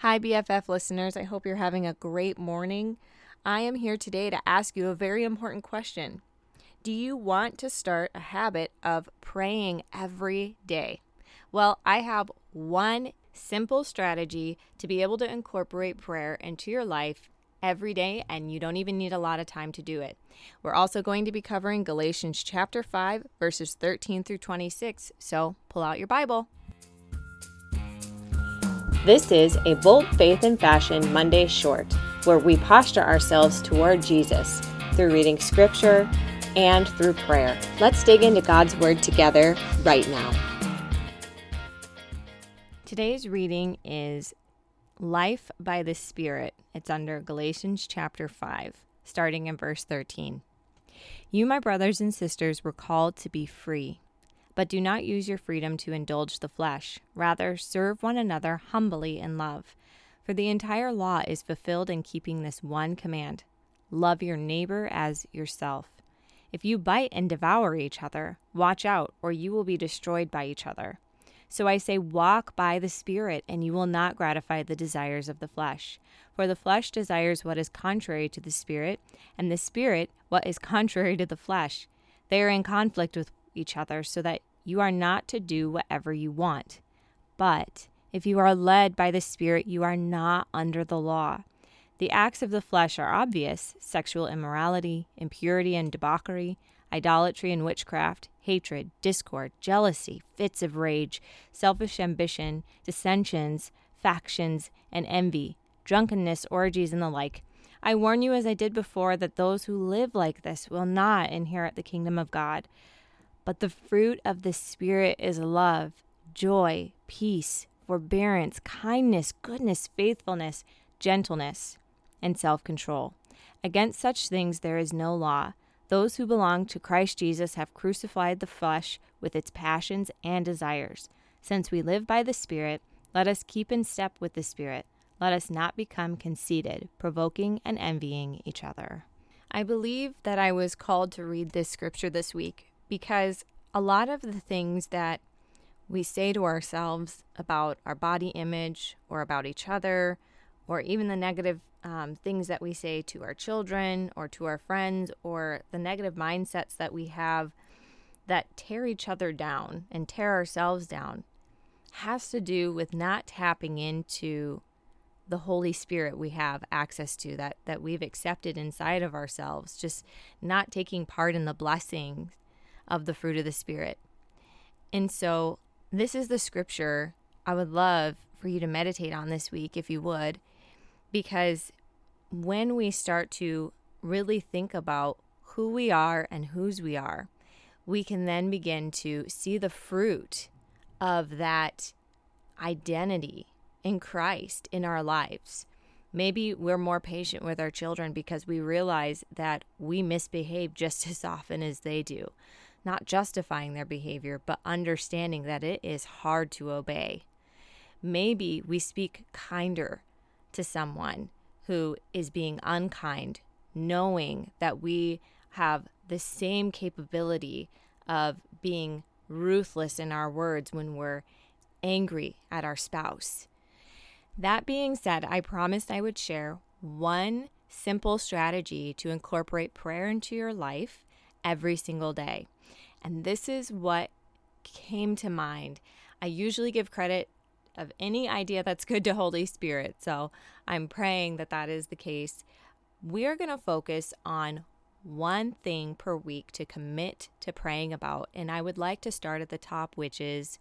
Hi, BFF listeners. I hope you're having a great morning. I am here today to ask you a very important question. Do you want to start a habit of praying every day? Well, I have one simple strategy to be able to incorporate prayer into your life every day, and you don't even need a lot of time to do it. We're also going to be covering Galatians chapter 5, verses 13 through 26, so pull out your Bible. This is a Bold Faith and Fashion Monday Short, where we posture ourselves toward Jesus through reading scripture and through prayer. Let's dig into God's Word together right now. Today's reading is Life by the Spirit. It's under Galatians chapter 5, starting in verse 13. You, my brothers and sisters, were called to be free. But do not use your freedom to indulge the flesh. Rather, serve one another humbly in love. For the entire law is fulfilled in keeping this one command love your neighbor as yourself. If you bite and devour each other, watch out, or you will be destroyed by each other. So I say, walk by the Spirit, and you will not gratify the desires of the flesh. For the flesh desires what is contrary to the Spirit, and the Spirit what is contrary to the flesh. They are in conflict with each other, so that you are not to do whatever you want. But if you are led by the Spirit, you are not under the law. The acts of the flesh are obvious sexual immorality, impurity and debauchery, idolatry and witchcraft, hatred, discord, jealousy, fits of rage, selfish ambition, dissensions, factions, and envy, drunkenness, orgies, and the like. I warn you, as I did before, that those who live like this will not inherit the kingdom of God. But the fruit of the Spirit is love, joy, peace, forbearance, kindness, goodness, faithfulness, gentleness, and self control. Against such things there is no law. Those who belong to Christ Jesus have crucified the flesh with its passions and desires. Since we live by the Spirit, let us keep in step with the Spirit. Let us not become conceited, provoking and envying each other. I believe that I was called to read this scripture this week because a lot of the things that we say to ourselves about our body image or about each other, or even the negative um, things that we say to our children or to our friends, or the negative mindsets that we have that tear each other down and tear ourselves down, has to do with not tapping into the Holy Spirit we have access to that that we've accepted inside of ourselves, just not taking part in the blessings of the fruit of the Spirit. And so, this is the scripture I would love for you to meditate on this week, if you would, because when we start to really think about who we are and whose we are, we can then begin to see the fruit of that identity in Christ in our lives. Maybe we're more patient with our children because we realize that we misbehave just as often as they do not justifying their behavior, but understanding that it is hard to obey. Maybe we speak kinder to someone who is being unkind, knowing that we have the same capability of being ruthless in our words when we're angry at our spouse. That being said, I promised I would share one simple strategy to incorporate prayer into your life every single day. And this is what came to mind. I usually give credit of any idea that's good to Holy Spirit. So I'm praying that that is the case. We are going to focus on one thing per week to commit to praying about. And I would like to start at the top, which is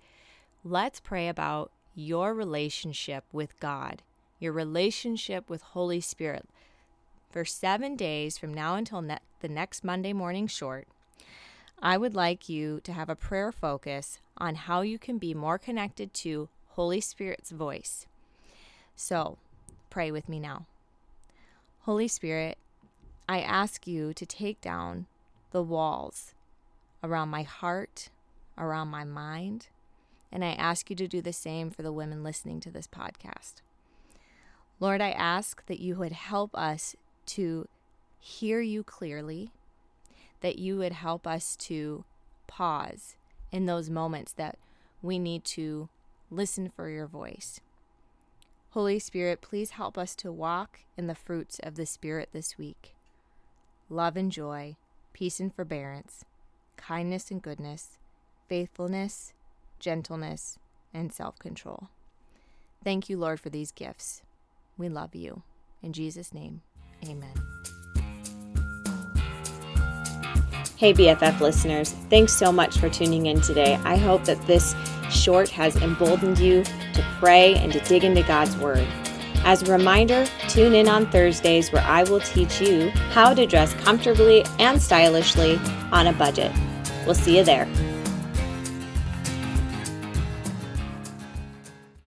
let's pray about your relationship with God, your relationship with Holy Spirit. For seven days from now until ne- the next Monday morning short, I would like you to have a prayer focus on how you can be more connected to Holy Spirit's voice. So, pray with me now. Holy Spirit, I ask you to take down the walls around my heart, around my mind, and I ask you to do the same for the women listening to this podcast. Lord, I ask that you would help us to hear you clearly that you would help us to pause in those moments that we need to listen for your voice. Holy Spirit, please help us to walk in the fruits of the Spirit this week love and joy, peace and forbearance, kindness and goodness, faithfulness, gentleness, and self control. Thank you, Lord, for these gifts. We love you. In Jesus' name, amen. Hey, BFF listeners, thanks so much for tuning in today. I hope that this short has emboldened you to pray and to dig into God's Word. As a reminder, tune in on Thursdays where I will teach you how to dress comfortably and stylishly on a budget. We'll see you there.